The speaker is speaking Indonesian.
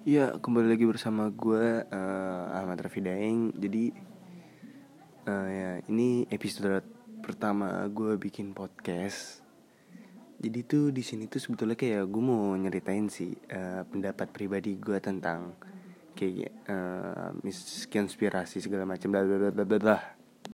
Ya kembali lagi bersama gue uh, Ahmad Raffi Daeng. Jadi uh, ya ini episode pertama gue bikin podcast. Jadi tuh di sini tuh sebetulnya kayak gue mau nyeritain sih uh, pendapat pribadi gue tentang kayak uh, konspirasi segala macam bla bla bla bla bla.